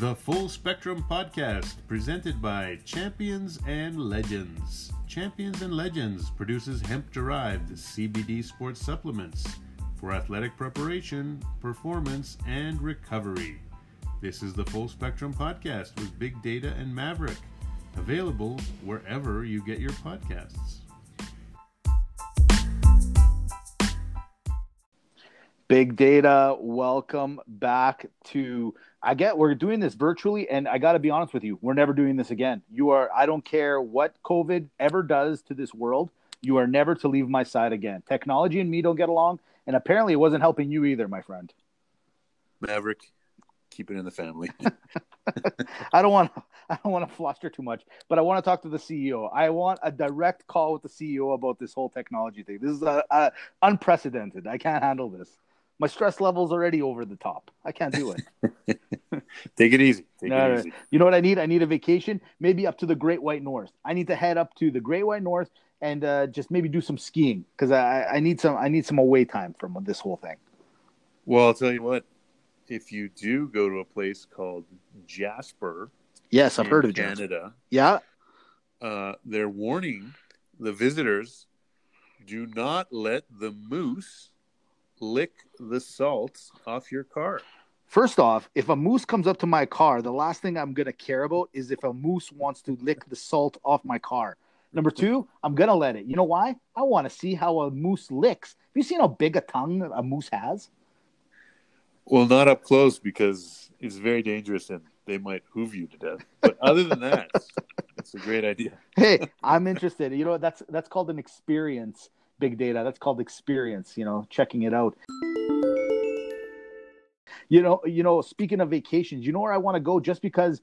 The Full Spectrum Podcast, presented by Champions and Legends. Champions and Legends produces hemp derived CBD sports supplements for athletic preparation, performance, and recovery. This is the Full Spectrum Podcast with Big Data and Maverick, available wherever you get your podcasts. Big data, welcome back to I get we're doing this virtually, and I got to be honest with you, we're never doing this again. You are, I don't care what COVID ever does to this world, you are never to leave my side again. Technology and me don't get along, and apparently it wasn't helping you either, my friend. Maverick, keep it in the family. I don't want, to, I don't want to fluster too much, but I want to talk to the CEO. I want a direct call with the CEO about this whole technology thing. This is a, a unprecedented. I can't handle this my stress level's already over the top. I can't do it. Take it easy. Take no, it easy. You know what I need? I need a vacation, maybe up to the Great White North. I need to head up to the Great White North and uh, just maybe do some skiing because I, I need some I need some away time from this whole thing. Well, I'll tell you what. If you do go to a place called Jasper, yes, I've heard of Canada. Yeah, uh, they're warning the visitors: do not let the moose lick the salt off your car? First off, if a moose comes up to my car, the last thing I'm gonna care about is if a moose wants to lick the salt off my car. Number two, I'm gonna let it. You know why? I want to see how a moose licks. Have you seen how big a tongue a moose has? Well, not up close because it's very dangerous and they might hoof you to death. But other than that, it's a great idea. hey, I'm interested. You know, that's that's called an experience big data. That's called experience, you know, checking it out. You know, you know, speaking of vacations, you know where I want to go just because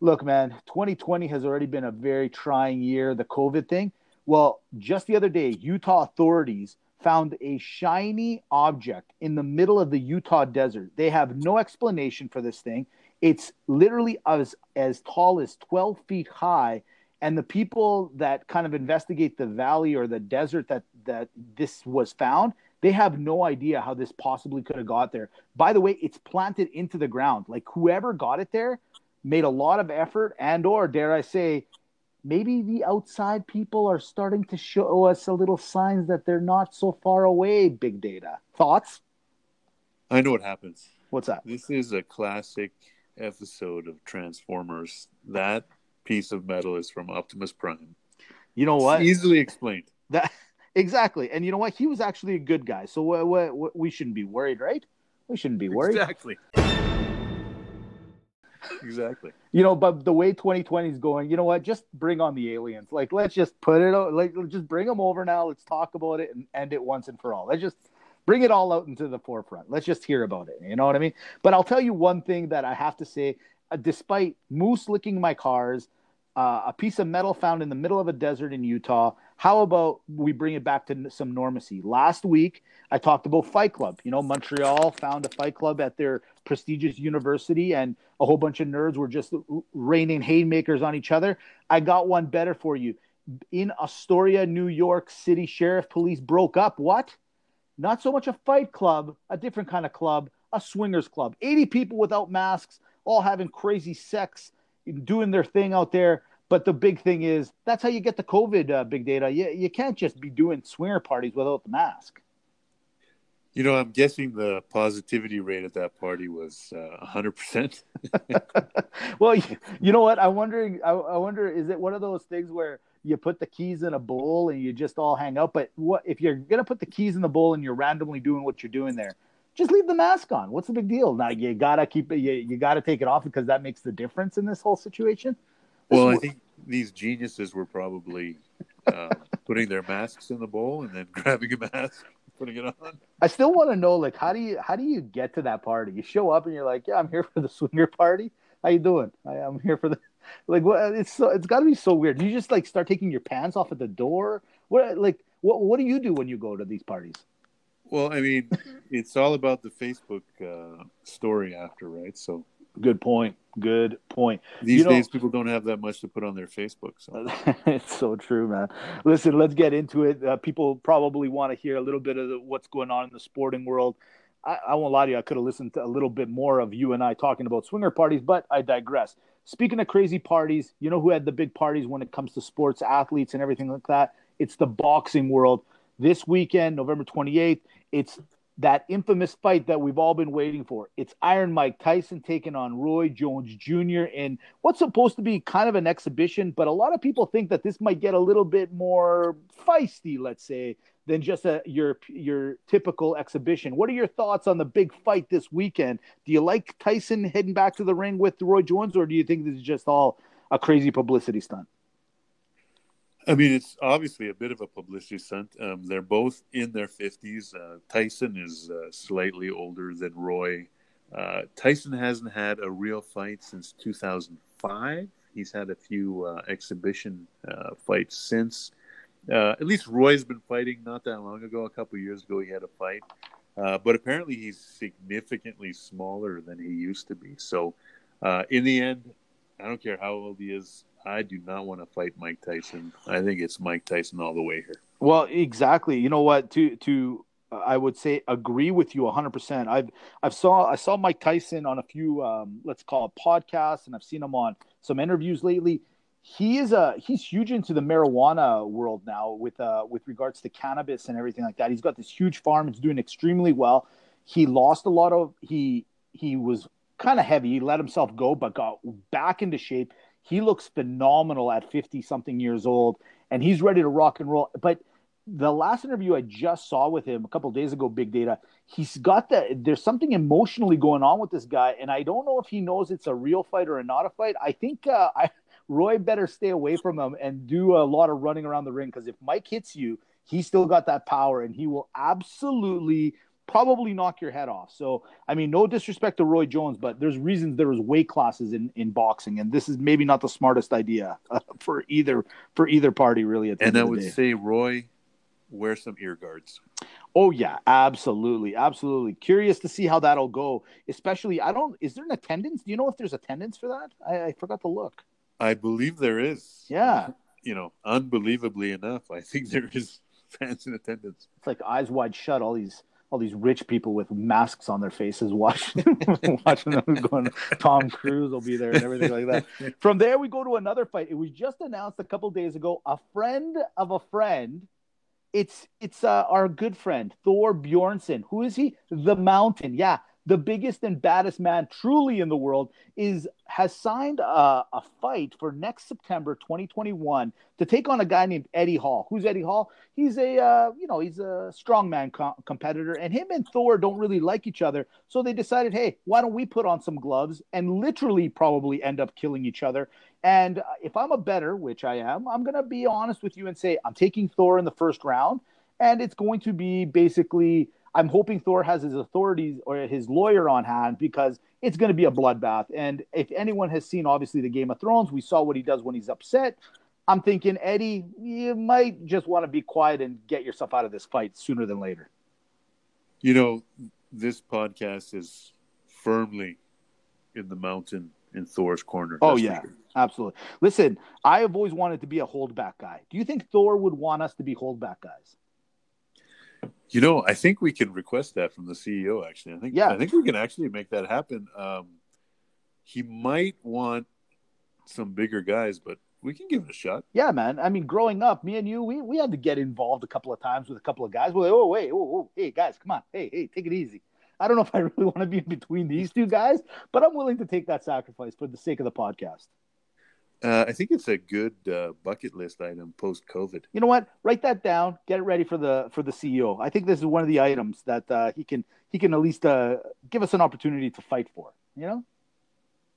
look, man, 2020 has already been a very trying year, the COVID thing. Well, just the other day, Utah authorities found a shiny object in the middle of the Utah desert. They have no explanation for this thing. It's literally as as tall as 12 feet high and the people that kind of investigate the valley or the desert that that this was found they have no idea how this possibly could have got there. By the way it's planted into the ground. Like whoever got it there made a lot of effort and or dare i say maybe the outside people are starting to show us a little signs that they're not so far away big data. Thoughts? I know what happens. What's that? This is a classic episode of transformers. That piece of metal is from Optimus Prime. You know what? It's easily explained. That exactly, and you know what? He was actually a good guy, so we, we, we shouldn't be worried, right? We shouldn't be worried. Exactly. exactly. You know, but the way 2020 is going, you know what? Just bring on the aliens. Like, let's just put it, like, just bring them over now. Let's talk about it and end it once and for all. Let's just bring it all out into the forefront. Let's just hear about it. You know what I mean? But I'll tell you one thing that I have to say, uh, despite moose licking my cars, uh, a piece of metal found in the middle of a desert in Utah. How about we bring it back to some normalcy? Last week, I talked about Fight Club. You know, Montreal found a Fight Club at their prestigious university, and a whole bunch of nerds were just raining haymakers on each other. I got one better for you. In Astoria, New York City Sheriff Police broke up. What? Not so much a fight club, a different kind of club, a swingers club. 80 people without masks, all having crazy sex, doing their thing out there. But the big thing is that's how you get the COVID uh, big data. You, you can't just be doing swinger parties without the mask. You know, I'm guessing the positivity rate at that party was uh, 100%. well, you, you, know what? I'm wondering, I, I wonder, is it one of those things where you put the keys in a bowl and you just all hang out? But what if you're going to put the keys in the bowl and you're randomly doing what you're doing there? Just leave the mask on. What's the big deal? Now you gotta keep it. You, you gotta take it off because that makes the difference in this whole situation. Well, I think these geniuses were probably uh, putting their masks in the bowl and then grabbing a mask, putting it on. I still want to know, like, how do you how do you get to that party? You show up and you're like, "Yeah, I'm here for the swinger party. How you doing? I, am here for the." Like, what? It's so it's got to be so weird. Do you just like start taking your pants off at the door? What like what what do you do when you go to these parties? Well, I mean, it's all about the Facebook uh, story after, right? So Good point. Good point. These you know, days, people don't have that much to put on their Facebook. So it's so true, man. Listen, let's get into it. Uh, people probably want to hear a little bit of the, what's going on in the sporting world. I, I won't lie to you. I could have listened to a little bit more of you and I talking about swinger parties, but I digress. Speaking of crazy parties, you know who had the big parties when it comes to sports athletes and everything like that? It's the boxing world. This weekend, November 28th, it's that infamous fight that we've all been waiting for. It's Iron Mike Tyson taking on Roy Jones Jr. in what's supposed to be kind of an exhibition, but a lot of people think that this might get a little bit more feisty, let's say, than just a your your typical exhibition. What are your thoughts on the big fight this weekend? Do you like Tyson heading back to the ring with Roy Jones, or do you think this is just all a crazy publicity stunt? I mean, it's obviously a bit of a publicity stunt. Um, they're both in their fifties. Uh, Tyson is uh, slightly older than Roy. Uh, Tyson hasn't had a real fight since 2005. He's had a few uh, exhibition uh, fights since. Uh, at least Roy's been fighting not that long ago. A couple years ago, he had a fight, but apparently he's significantly smaller than he used to be. So, in the end, I don't care how old he is. I do not want to fight Mike Tyson. I think it's Mike Tyson all the way here. Well, exactly. You know what? To to I would say agree with you 100%. I've I've saw I saw Mike Tyson on a few um, let's call it podcasts and I've seen him on some interviews lately he is a he's huge into the marijuana world now with uh with regards to cannabis and everything like that. He's got this huge farm. It's doing extremely well. He lost a lot of he he was kind of heavy. He let himself go, but got back into shape. He looks phenomenal at 50 something years old and he's ready to rock and roll. But the last interview I just saw with him a couple days ago, Big Data, he's got that. There's something emotionally going on with this guy, and I don't know if he knows it's a real fight or not a fight. I think uh, I Roy better stay away from him and do a lot of running around the ring because if Mike hits you, he's still got that power and he will absolutely probably knock your head off. So, I mean, no disrespect to Roy Jones, but there's reasons there was weight classes in, in boxing, and this is maybe not the smartest idea uh, for either for either party, really. and I would day. say, Roy, wear some ear guards. Oh yeah, absolutely, absolutely. Curious to see how that'll go. Especially, I don't. Is there an attendance? Do you know if there's attendance for that? I, I forgot to look. I believe there is. Yeah. You know, unbelievably enough, I think there is fans in attendance. It's like eyes wide shut. All these all these rich people with masks on their faces watching watching them going. Tom Cruise will be there and everything like that. From there, we go to another fight. It was just announced a couple days ago. A friend of a friend. It's it's uh, our good friend Thor Bjornsson. Who is he? The Mountain. Yeah, the biggest and baddest man truly in the world is has signed a, a, fight for next September 2021 to take on a guy named Eddie Hall. Who's Eddie Hall? He's a uh, you know he's a strongman co- competitor, and him and Thor don't really like each other. So they decided, hey, why don't we put on some gloves and literally probably end up killing each other? And uh, if I'm a better, which I am, I'm gonna be honest with you and say I'm taking Thor in the first round, and it's going to be basically I'm hoping Thor has his authorities or his lawyer on hand because it's going to be a bloodbath. And if anyone has seen, obviously, the Game of Thrones, we saw what he does when he's upset. I'm thinking, Eddie, you might just want to be quiet and get yourself out of this fight sooner than later. You know, this podcast is firmly in the mountain in Thor's corner. Oh, yeah, absolutely. Listen, I have always wanted to be a holdback guy. Do you think Thor would want us to be holdback guys? You know, I think we can request that from the CEO. Actually, I think yeah, I think we can actually make that happen. Um, he might want some bigger guys, but we can give it a shot. Yeah, man. I mean, growing up, me and you, we, we had to get involved a couple of times with a couple of guys. We're like, oh wait, oh, oh hey guys, come on, hey hey, take it easy. I don't know if I really want to be in between these two guys, but I'm willing to take that sacrifice for the sake of the podcast. Uh, I think it's a good uh, bucket list item post COVID. You know what? Write that down. Get it ready for the for the CEO. I think this is one of the items that uh, he can he can at least uh, give us an opportunity to fight for. You know.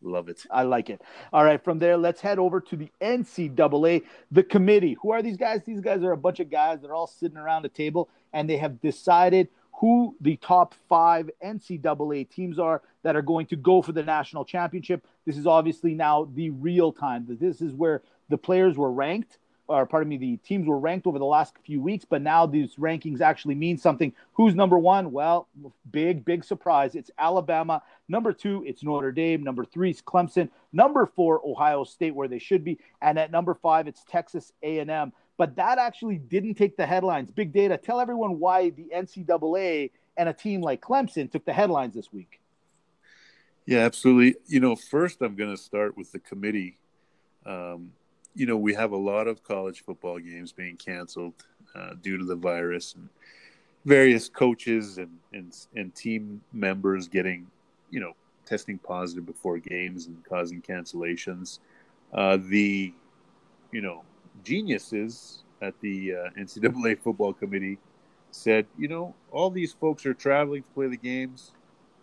Love it. I like it. All right, from there, let's head over to the NCAA, the committee. Who are these guys? These guys are a bunch of guys. They're all sitting around a table, and they have decided who the top five NCAA teams are that are going to go for the national championship. This is obviously now the real time. This is where the players were ranked, or pardon me, the teams were ranked over the last few weeks, but now these rankings actually mean something. Who's number one? Well, big, big surprise. It's Alabama. Number two, it's Notre Dame. Number three is Clemson. Number four, Ohio State, where they should be. And at number five, it's Texas A&M but that actually didn't take the headlines. Big data. Tell everyone why the NCAA and a team like Clemson took the headlines this week. Yeah, absolutely. You know, first I'm going to start with the committee. Um, you know, we have a lot of college football games being canceled uh, due to the virus and various coaches and, and, and team members getting, you know, testing positive before games and causing cancellations. Uh, the, you know, geniuses at the uh, NCAA football committee said, you know, all these folks are traveling to play the games.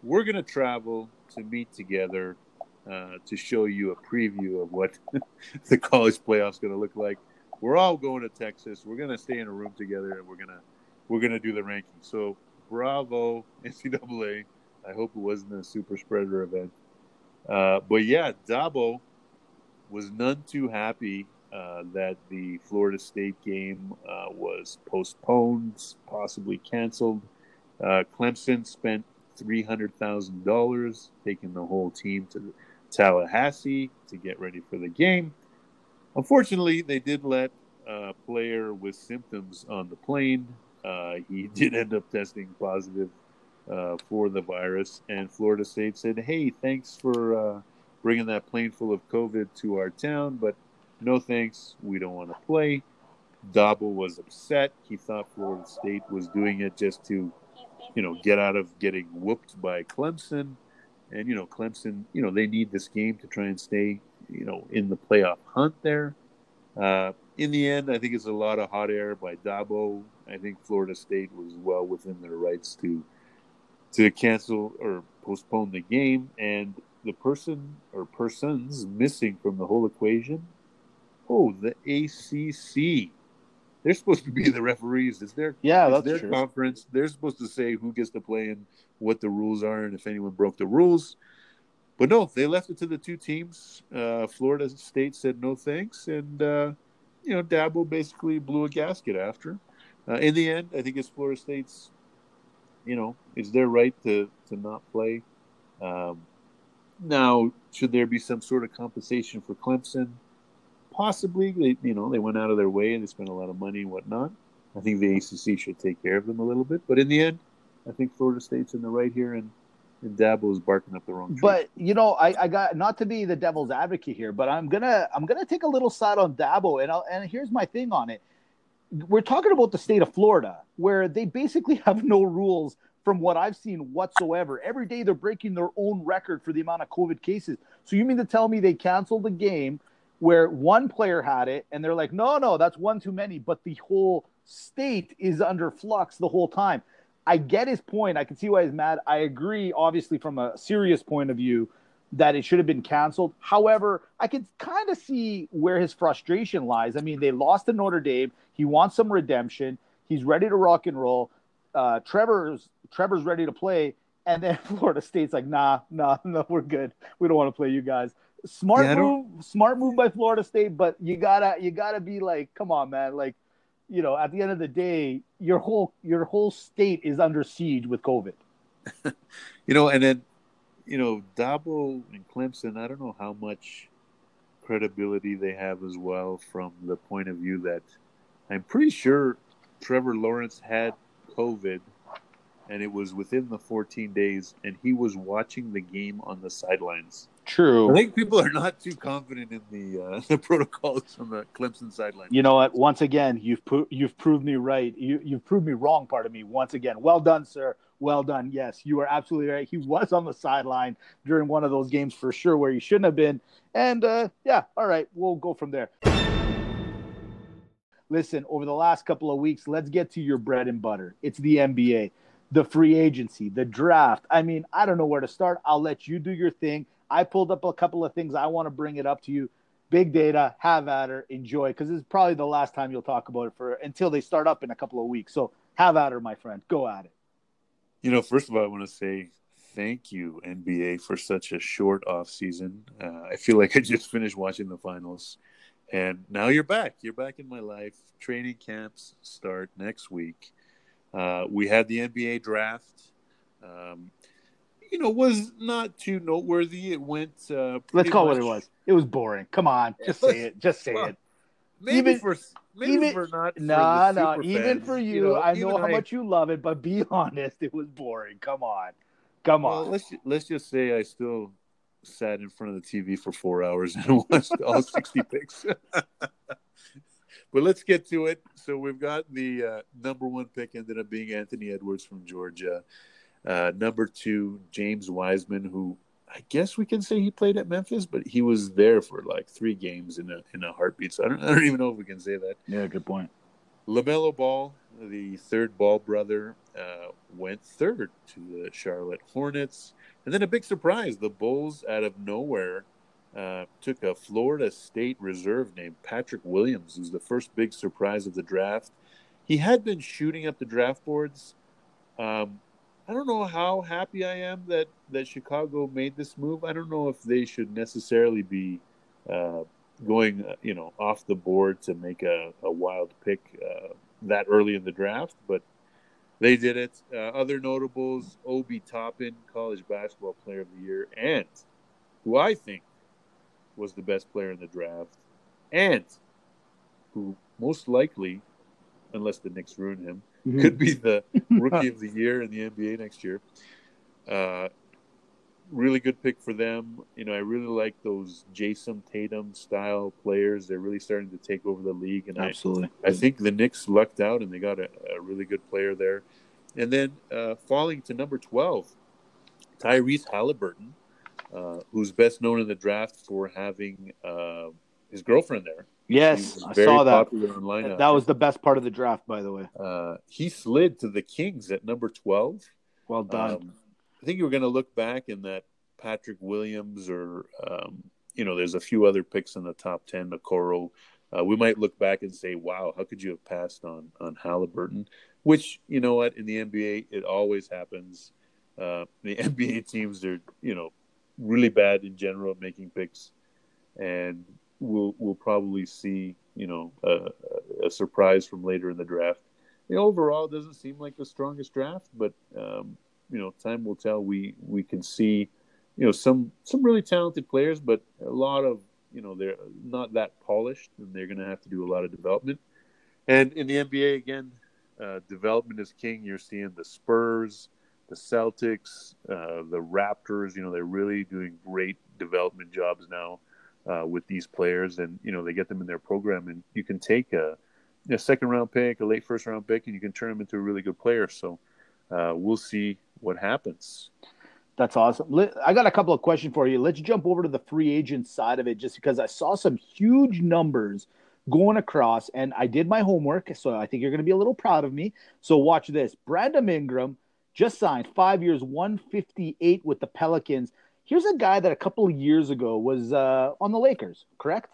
We're going to travel to meet together uh, to show you a preview of what the college playoffs going to look like. We're all going to Texas. We're going to stay in a room together, and we're gonna we're gonna do the rankings. So bravo NCAA. I hope it wasn't a super spreader event. Uh, but yeah, Dabo was none too happy uh, that the Florida State game uh, was postponed, possibly canceled. Uh, Clemson spent three hundred thousand dollars taking the whole team to Tallahassee to get ready for the game. Unfortunately, they did let a player with symptoms on the plane. Uh, he did end up testing positive uh, for the virus, and Florida State said, "Hey, thanks for bringing that plane full of COVID to our town, but no thanks. We don't want to play." Dabo was upset. He thought Florida State was doing it just to, you know, get out of getting whooped by Clemson and you know Clemson, you know they need this game to try and stay, you know, in the playoff hunt there. Uh, in the end, I think it's a lot of hot air by Dabo. I think Florida State was well within their rights to to cancel or postpone the game, and the person or persons missing from the whole equation. Oh, the ACC. They're supposed to be the referees. It's their yeah, that's their true. conference. They're supposed to say who gets to play and what the rules are and if anyone broke the rules. But no, they left it to the two teams. Uh, Florida State said no thanks, and uh, you know Dabo basically blew a gasket after. Uh, in the end, I think it's Florida State's. You know, it's their right to to not play. Um, now, should there be some sort of compensation for Clemson? Possibly. They you know they went out of their way and they spent a lot of money and whatnot. I think the ACC should take care of them a little bit. But in the end, I think Florida State's in the right here, and and Dabo is barking up the wrong tree. But you know, I, I got not to be the devil's advocate here, but I'm gonna I'm gonna take a little side on Dabo, and I'll, and here's my thing on it. We're talking about the state of Florida, where they basically have no rules from what I've seen whatsoever. Every day they're breaking their own record for the amount of COVID cases. So you mean to tell me they canceled the game where one player had it, and they're like, no, no, that's one too many, but the whole state is under flux the whole time. I get his point. I can see why he's mad. I agree, obviously, from a serious point of view, that it should have been canceled. However, I can kind of see where his frustration lies. I mean, they lost to Notre Dame. He wants some redemption. He's ready to rock and roll. Uh, Trevor's Trevor's ready to play, and then Florida State's like, nah, nah, no, we're good. We don't want to play you guys. Smart Yeah, move, smart move by Florida State, but you gotta you gotta be like, come on, man, like you know, at the end of the day, your whole your whole state is under siege with COVID. you know, and then you know Dabo and Clemson. I don't know how much credibility they have as well from the point of view that I'm pretty sure Trevor Lawrence had COVID and it was within the 14 days and he was watching the game on the sidelines. True. I think people are not too confident in the uh, the protocols on the Clemson sideline. You know what? Once again, you've pro- you've proved me right. You you've proved me wrong. Part of me. Once again, well done, sir. Well done. Yes, you are absolutely right. He was on the sideline during one of those games for sure, where he shouldn't have been. And uh, yeah, all right, we'll go from there. Listen, over the last couple of weeks, let's get to your bread and butter. It's the NBA, the free agency, the draft. I mean, I don't know where to start. I'll let you do your thing. I pulled up a couple of things. I want to bring it up to you. Big data, have at her, enjoy, because it's probably the last time you'll talk about it for until they start up in a couple of weeks. So have at her, my friend. Go at it. You know, first of all, I want to say thank you, NBA, for such a short off season. Uh, I feel like I just finished watching the finals, and now you're back. You're back in my life. Training camps start next week. Uh, we had the NBA draft. Um, you know, was not too noteworthy. It went. Uh, Let's call it what it was. It was boring. Come on, just say it. Just say well, it. Maybe Even- for maybe Even- for not for Nah, the nah. Even for you, I know even how much you love it, but be honest, it was boring. Come on, come Well, on. let's let's just say I still sat in front of the TV for four hours and watched all sixty picks. but let's get to it. So we've got the uh, number one pick ended up being Anthony Edwards from Georgia. Uh, number two, James Wiseman, who I guess we can say he played at Memphis, but he was there for like three games in a in a heartbeat. So I don't I don't even know if we can say that. Yeah, good point. LaMelo Ball, the third Ball brother, uh, went third to the Charlotte Hornets. And then a big surprise the Bulls, out of nowhere, uh, took a Florida State reserve named Patrick Williams, who's the first big surprise of the draft. He had been shooting up the draft boards. Um, I don't know how happy I am that, that Chicago made this move. I don't know if they should necessarily be uh, going, uh, you know, off the board to make a, a wild pick uh, that early in the draft, but they did it. Uh, other notables: Obi Toppin, College Basketball Player of the Year, and who I think was the best player in the draft, and who most likely, unless the Knicks ruin him, Mm-hmm. could be the rookie of the year in the NBA next year. Uh, really good pick for them. You know, I really like those Jayson Tatum style players. They're really starting to take over the league, and I, Absolutely. I think the Knicks lucked out and they got a, a really good player there. And then uh, falling to number 12, Tyrese Haliburton, uh, who's best known in the draft for having uh, his girlfriend there. Yes, I saw that. That was the best part of the draft, by the way. Uh, he slid to the Kings at number 12. Well done. Um, I think you're going to look back in that Patrick Williams or, um, you know, there's a few other picks in the top 10, Okoro. Uh, we might look back and say, wow, how could you have passed on, on Haliburton? Which, you know what, in the NBA, it always happens. Uh, the NBA teams are, you know, really bad in general at making picks. And we'll, we'll probably see, you know, a, a surprise from later in the draft. Know, overall, doesn't seem like the strongest draft, but um, you know, time will tell. We we can see, you know, some some really talented players, but a lot of you know they're not that polished, and they're going to have to do a lot of development. And in the NBA, again, uh, development is king. You're seeing the Spurs, the Celtics, uh, the Raptors. You know, they're really doing great development jobs now uh, with these players, and you know they get them in their program, and you can take a a second round pick, a late first round pick, and you can turn them into a really good player. So uh, we'll see what happens. That's awesome. I got a couple of questions for you. Let's jump over to the free agent side of it, just because I saw some huge numbers going across, and I did my homework, so I think you're going to be a little proud of me. So watch this: Brandon Ingram just signed five years, 158 with the Pelicans. Here's a guy that a couple of years ago was uh, on the Lakers, correct?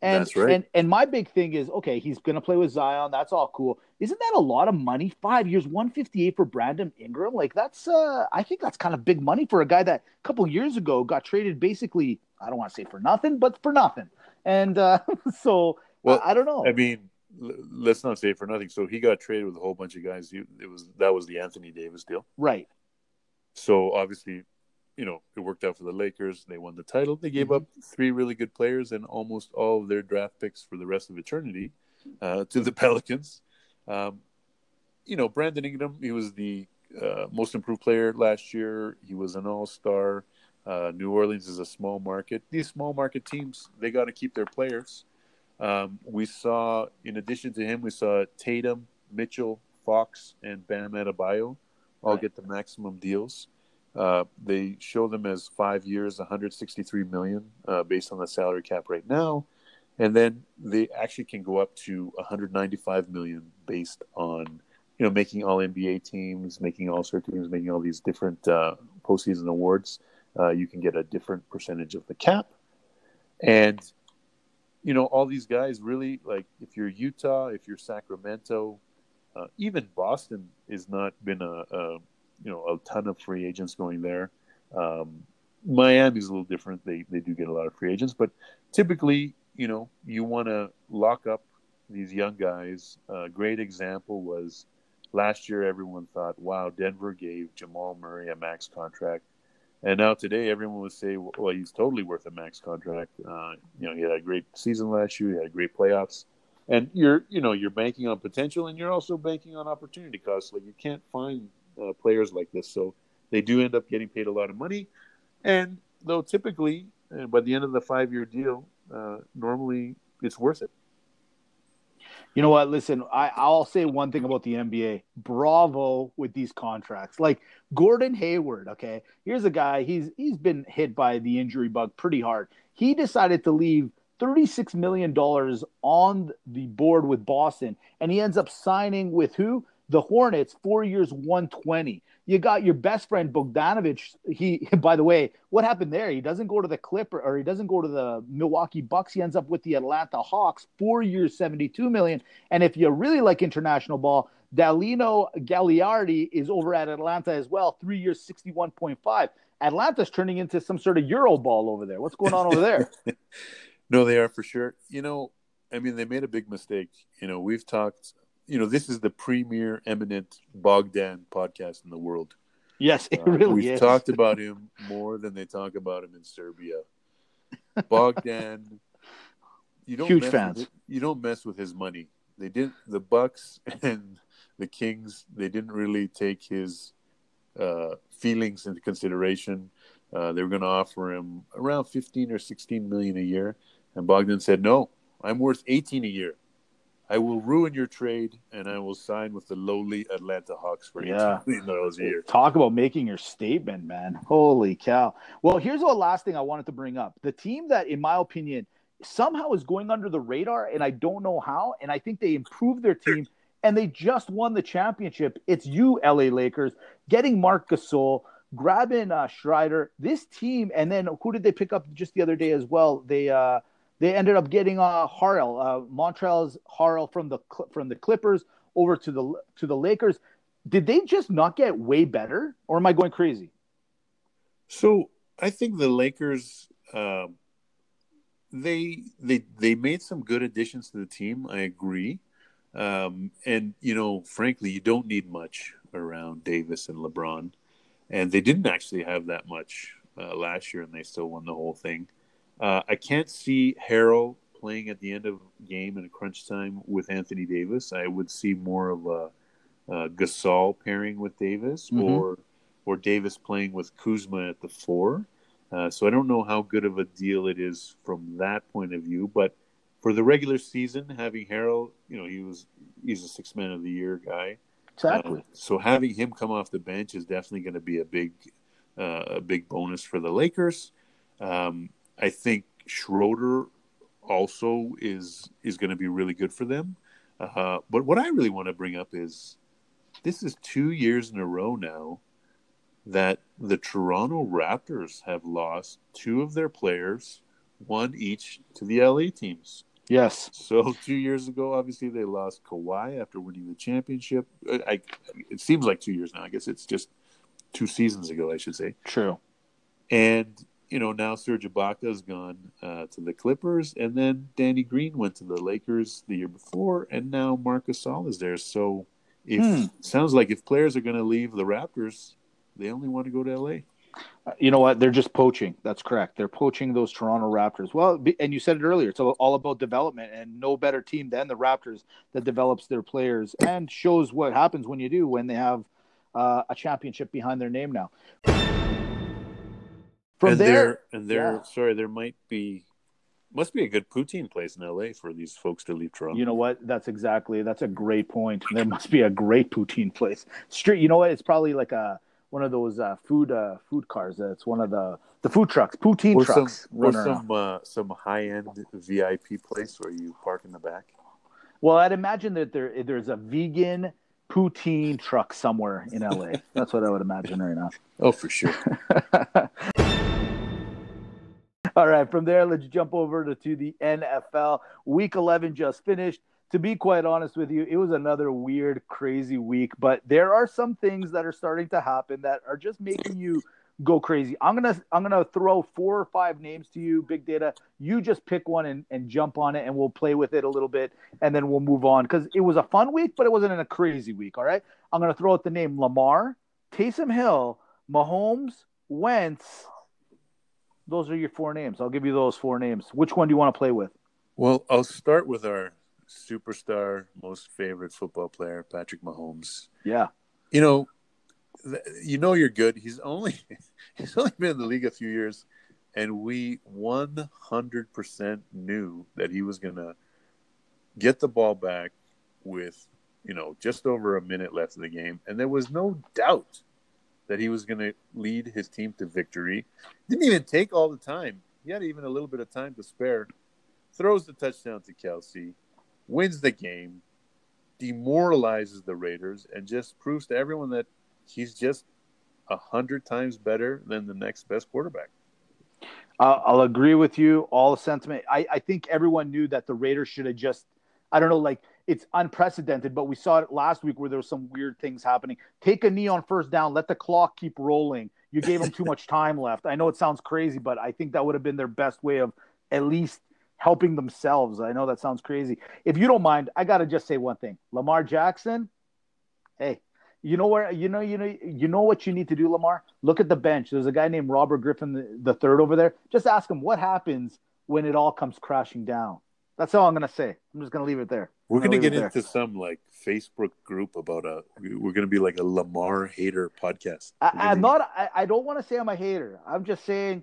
And, That's right. And and my big thing is okay, he's going to play with Zion. That's all cool. Isn't that a lot of money? Five years, 158 for Brandon Ingram. Like that's uh I think that's kind of big money for a guy that a couple years ago got traded basically, I don't want to say for nothing, but for nothing. And uh so Well, I, I don't know. I mean, let's not say for nothing. So he got traded with a whole bunch of guys. It was that was the Anthony Davis deal. right. So obviously, you know, it worked out for the Lakers. They won the title. They gave up three really good players and almost all of their draft picks for the rest of eternity uh, to the Pelicans. Um, you know, Brandon Ingram, he was the uh, most improved player last year. He was an all star. Uh, New Orleans is a small market. These small market teams, they got to keep their players. Um, we saw, in addition to him, we saw Tatum, Mitchell, Fox, and Bam Adebayo all Right. get the maximum deals. Uh, they show them as five years, 163 million, uh, based on the salary cap right now, and then they actually can go up to 195 million based on you know making all NBA teams, making all star teams, making all these different uh, postseason awards. Uh, you can get a different percentage of the cap, and you know all these guys really like if you're Utah, if you're Sacramento, uh, even Boston has not been a, a you know a ton of free agents going there. Um, Miami's a little different; they they do get a lot of free agents, but typically, you know, you want to lock up these young guys. A great example was last year. Everyone thought, "Wow, Denver gave Jamal Murray a max contract," and now today, everyone would say, "Well, he's totally worth a max contract." Uh, you know, he had a great season last year. He had great playoffs. and you're you know you're banking on potential, and you're also banking on opportunity costs. Like you can't find uh, players like this, so they do end up getting paid a lot of money. And though typically, uh, by the end of the five year deal, uh, normally it's worth it. You know what? Listen, I, I'll say one thing about the NBA. Bravo with these contracts. Like Gordon Hayward, okay? Here's a guy, he's he's been hit by the injury bug pretty hard. He decided to leave $36 million on the board with Boston, and he ends up signing with who? The Hornets, four years, 120. You got your best friend Bogdanovich. He, by the way, what happened there? He doesn't go to the Clipper or he doesn't go to the Milwaukee Bucks. He ends up with the Atlanta Hawks, four years, 72 million. And if you really like international ball, Danilo Gallinari is over at Atlanta as well, three years, 61.5. Atlanta's turning into some sort of Euro ball over there. What's going on over there? no, they are for sure. You know, I mean, they made a big mistake. You know, we've talked you know, this is the premier eminent Bogdan podcast in the world. Yes, it uh, really we've is. talked about him more than they talk about him in Serbia. Bogdan, you don't huge fans. you don't mess with his money. They didn't. The Bucks and the Kings. They didn't really take his uh, feelings into consideration. Uh, they were going to offer him around fifteen or sixteen million a year, and Bogdan said, "No, I'm worth eighteen a year." I will ruin your trade and I will sign with the lowly Atlanta Hawks for yeah. million dollars a year. Talk about making your statement, man. Holy cow. Well, here's the last thing I wanted to bring up. The team that, in my opinion, somehow is going under the radar, and I don't know how, and I think they improved their team and they just won the championship. It's you, LA Lakers, getting Marc Gasol, grabbing uh, Schroeder. This team, and then who did they pick up just the other day as well? They uh they ended up getting uh, Harrell, uh, Harrell from the from the Clippers over to the to the Lakers. Did they just not get way better, or am I going crazy? So I think the Lakers, um, they they they made some good additions to the team. I agree, um, and you know, frankly, you don't need much around Davis and LeBron, and they didn't actually have that much uh, last year, and they still won the whole thing. Uh, I can't see Harrell playing at the end of game in a crunch time with Anthony Davis. I would see more of a, a Gasol pairing with Davis, mm-hmm. or or Davis playing with Kuzma at the four. Uh, so I don't know how good of a deal it is from that point of view, but for the regular season, having Harrell, you know, he was he's a six man of the year guy. Exactly. Uh, so having him come off the bench is definitely going to be a big uh, a big bonus for the Lakers. Um, I think Schroeder also is is going to be really good for them. Uh, but what I really want to bring up is this is two years in a row now that the Toronto Raptors have lost two of their players, one each to the LA teams. Yes. So two years ago, obviously they lost Kawhi after winning the championship. I, it seems like two years now. I guess it's just two seasons ago, I should say. True. And you know, now Serge Ibaka's gone uh, to the Clippers, and then Danny Green went to the Lakers the year before, and now Marcus Gasol is there. So, if hmm. sounds like if players are going to leave the Raptors, they only want to go to LA. Uh, you know what? They're just poaching. That's correct. They're poaching those Toronto Raptors. Well, and you said it earlier. It's all about development, and no better team than the Raptors that develops their players and shows what happens when you do when they have uh, a championship behind their name now. From and there, there, and there, yeah. sorry, there might be, must be a good poutine place in LA for these folks to leave Toronto. You know what? That's exactly. That's a great point. There must be a great poutine place. Street. You know what? It's probably like a one of those uh, food uh, food cars. It's one of the the food trucks, poutine or trucks. Some, or some uh, some high end VIP place where you park in the back. Well, I'd imagine that there there's a vegan poutine truck somewhere in LA. That's what I would imagine right now. Oh, for sure. All right, from there, let's jump over to, to the NFL. Week 11 just finished. To be quite honest with you, it was another weird, crazy week, but there are some things that are starting to happen that are just making you go crazy. I'm gonna I'm gonna throw four or five names to you, Big Data. You just pick one and, and jump on it, and we'll play with it a little bit, and then we'll move on because it was a fun week, but it wasn't in a crazy week. All right, I'm gonna throw out the name Lamar, Taysom Hill, Mahomes, Wentz, those are your four names. I'll give you those four names. Which one do you want to play with? Well, I'll start with our superstar, most favorite football player, Patrick Mahomes. Yeah. You know, you know you're good. He's only he's only been in the league a few years, and we 100% knew that he was gonna get the ball back with you know just over a minute left of the game, and there was no doubt that he was going to lead his team to victory. Didn't even take all the time. He had even a little bit of time to spare. Throws the touchdown to Kelce, wins the game, demoralizes the Raiders, and just proves to everyone that he's just a hundred times better than the next best quarterback. I'll agree with you. All sentiment. I, I think everyone knew that the Raiders should have just, I don't know, like it's unprecedented, but we saw it last week where there was some weird things happening. Take a knee on first down, let the clock keep rolling. You gave them too much time left. I know it sounds crazy, but I think that would have been their best way of at least helping themselves. I know that sounds crazy. If you don't mind, I got to just say one thing. Lamar Jackson, hey, you know where you know you know you know what you need to do, Lamar. Look at the bench. There's a guy named Robert Griffin the, the third over there. Just ask him what happens when it all comes crashing down. That's all I'm gonna say. I'm just gonna leave it there. We're I'm gonna get into some like Facebook group about a. We're gonna be like a Lamar hater podcast. I, I'm not. I, I don't want to say I'm a hater. I'm just saying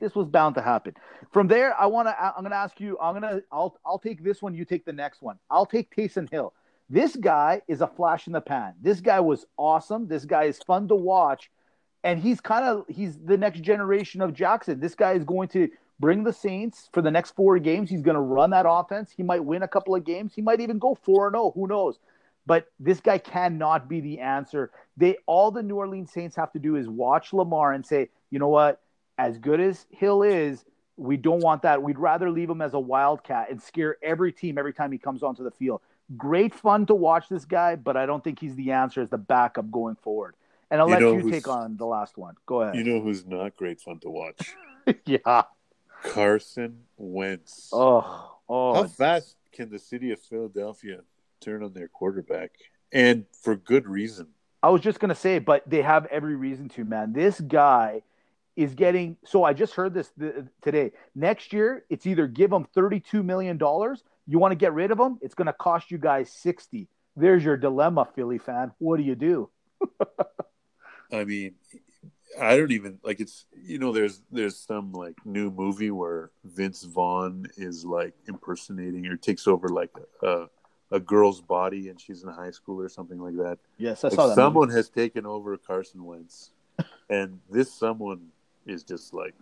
this was bound to happen. From there, I want to. I'm going to ask you. I'm gonna. I'll. I'll take this one. You take the next one. I'll take Taysom Hill. This guy is a flash in the pan. This guy was awesome. This guy is fun to watch, and he's kind of he's the next generation of Jackson. This guy is going to bring the Saints for the next four games. He's going to run that offense. He might win a couple of games. He might even go four and zero. Who knows? But this guy cannot be the answer. They all the New Orleans Saints have to do is watch Lamar and say, you know what? As good as Hill is, we don't want that. We'd rather leave him as a wildcat and scare every team every time he comes onto the field. Great fun to watch this guy, but I don't think he's the answer as the backup going forward. And I'll You let you take on the last one. Go ahead. You know who's not great fun to watch? yeah. Carson Wentz. Oh. Oh. How fast can the city of Philadelphia turn on their quarterback? And for good reason. I was just gonna say, but they have every reason to, man. This guy is getting. So I just heard this th- today. Next year, it's either give him thirty-two million dollars. You want to get rid of him? It's gonna cost you guys sixty. There's your dilemma, Philly fan. What do you do? I mean, I don't even like it's you know there's there's some like new movie where Vince Vaughn is like impersonating or takes over like a a girl's body and she's in high school or something like that. Yes, I Like, saw that. someone has taken over Carson Wentz, and this someone is just like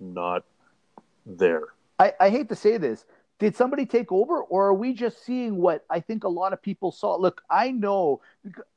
not there. I, I hate to say this. Did somebody take over, or are we just seeing what I think a lot of people saw? Look, I know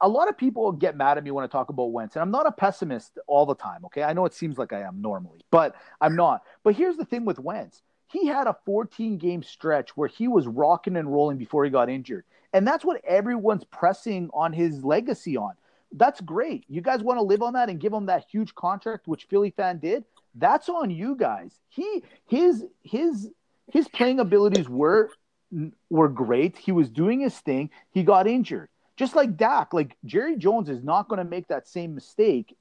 a lot of people get mad at me when I talk about Wentz, and I'm not a pessimist all the time. Okay, I know it seems like I am normally, but I'm not. But here's the thing with Wentz: he had a 14 game stretch where he was rocking and rolling before he got injured, and that's what everyone's pressing on his legacy on. That's great. You guys want to live on that and give him that huge contract, which Philly fan did. That's on you guys. He his his his playing abilities were were great. He was doing his thing. He got injured. Just like Dak, like Jerry Jones is not going to make that same mistake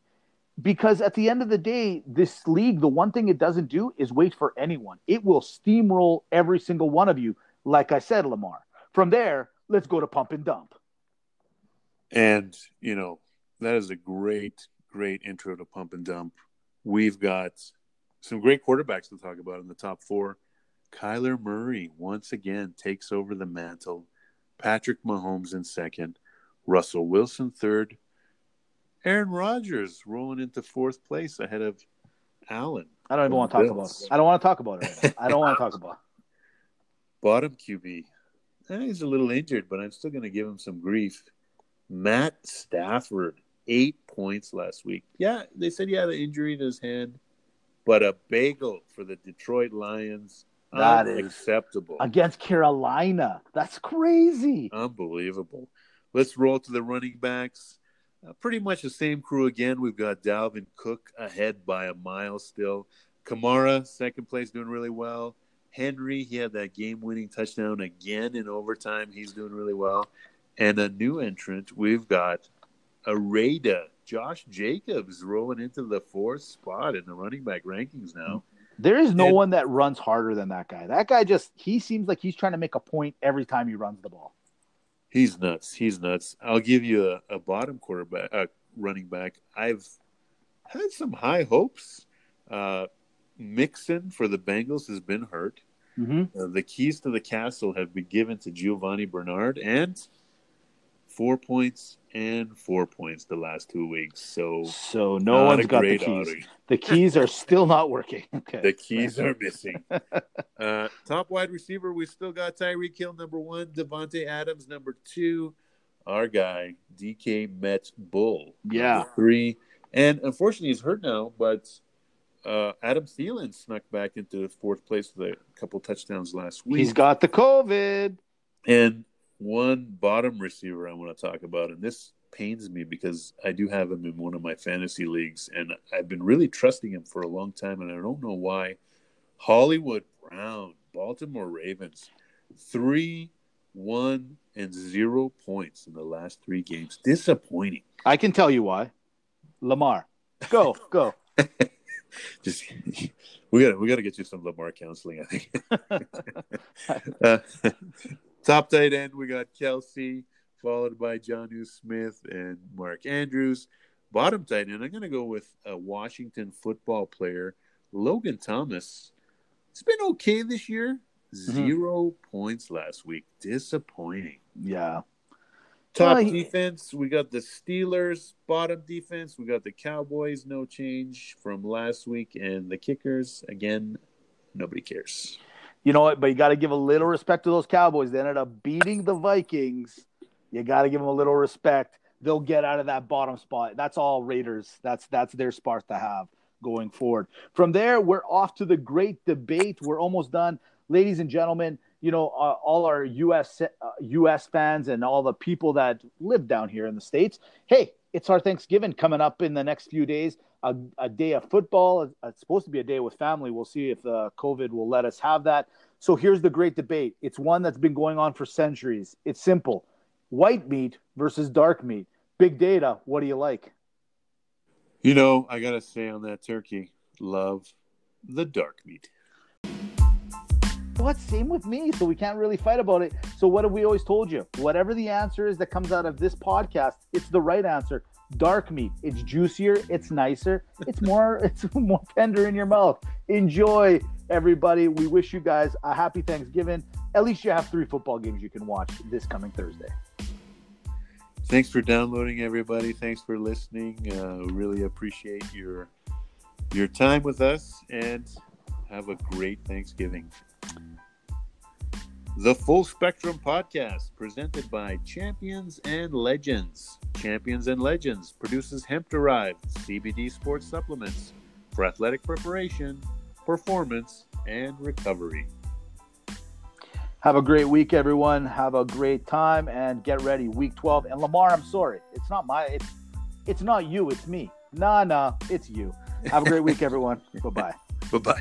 because at the end of the day, this league, the one thing it doesn't do is wait for anyone. It will steamroll every single one of you. Like I said, Lamar. From there, let's go to pump and dump. And you know that is a great, great intro to pump and dump. We've got some great quarterbacks to talk about in the top four. Kyler Murray once again takes over the mantle. Patrick Mahomes in second. Russell Wilson third. Aaron Rodgers rolling into fourth place ahead of Allen. I don't even want to talk about it. I don't want to talk about it. Right now. I don't want to talk about it. Bottom QB. Eh, he's a little injured, but I'm still going to give him some grief. Matt Stafford, eight points last week. Yeah, they said he had an injury to his hand, but a bagel for the Detroit Lions. That is- acceptable Against Carolina. That's crazy. Unbelievable. Let's roll to the running backs. Uh, pretty much the same crew again. We've got Dalvin Cook ahead by a mile still. Kamara, second place, doing really well. Henry, he had that game winning touchdown again in overtime. He's doing really well. And a new entrant, we've got a Raider, Josh Jacobs, rolling into the fourth spot in the running back rankings now. There is no And- one that runs harder than that guy. That guy just he seems like he's trying to make a point every time he runs the ball. He's nuts. He's nuts. I'll give you a, a bottom quarterback, uh, running back. I've had some high hopes. Uh, Mixon for the Bengals has been hurt. Mm-hmm. Uh, the keys to the castle have been given to Giovani Bernard, and four points and four points the last two weeks. So So no one's got the keys. outing. The keys are still not working. Okay. The keys are missing. uh, top wide receiver, we still got Tyreek Hill number one, Davante Adams number two, our guy DK Metcalf Yeah. three, and unfortunately he's hurt now, but uh, Adam Thielen snuck back into fourth place with a couple touchdowns last week. He's got the COVID. And one bottom receiver I want to talk about, and this pains me because I do have him in one of my fantasy leagues, and I've been really trusting him for a long time, and I don't know why. Hollywood Brown, Baltimore Ravens, three, one, and zero points in the last three games. Disappointing. I can tell you why. Lamar. Go, go. Just we got to we got to get you some Lamar counseling. I think. Uh, top tight end, we got Kelce, followed by Jonnu Smith and Mark Andrews. Bottom tight end, I'm going to go with a Washington football player, Logan Thomas. It's been okay this year. Mm-hmm. 0 points last week. Disappointing. Yeah. Top Well, he- defense, we got the Steelers. Bottom defense, we got the Cowboys. No change from last week. And the kickers, again, nobody cares. You know what? But you got to give a little respect to those Cowboys. They ended up beating the Vikings. You got to give them a little respect. They'll get out of that bottom spot. That's all Raiders. That's that's their spot to have going forward. From there, we're off to the great debate. We're almost done, ladies and gentlemen. You know, uh, all our U.S. Uh, U.S. fans and all the people that live down here in the states. Hey, it's our Thanksgiving coming up in the next few days. A, a day of football. It's supposed to be a day with family. We'll see if uh, COVID will let us have that. So here's the great debate. It's one that's been going on for centuries. It's simple white meat versus dark meat. Big data, what do you like? You know, I got to say on that turkey, love the dark meat. What? Same with me. So we can't really fight about it. So what have we always told you? Whatever the answer is that comes out of this podcast, it's the right answer. Dark meat. It's juicier. It's nicer. It's more. It's more tender in your mouth. Enjoy, everybody. We wish you guys a happy Thanksgiving. At least you have three football games you can watch this coming Thursday. Thanks for downloading, everybody. Thanks for listening. Uh, really appreciate your your time with us, and have a great Thanksgiving. The Full Spectrum Podcast, presented by Champions and Legends. Champions and Legends produces hemp derived CBD sports supplements for athletic preparation, performance, and recovery. Have a great week, everyone. Have a great time and get ready. Week 12. And Lamar, I'm sorry. It's not my it's it's not you, it's me. Nah, nah, it's you. Have a great week, everyone. Bye-bye. Bye bye.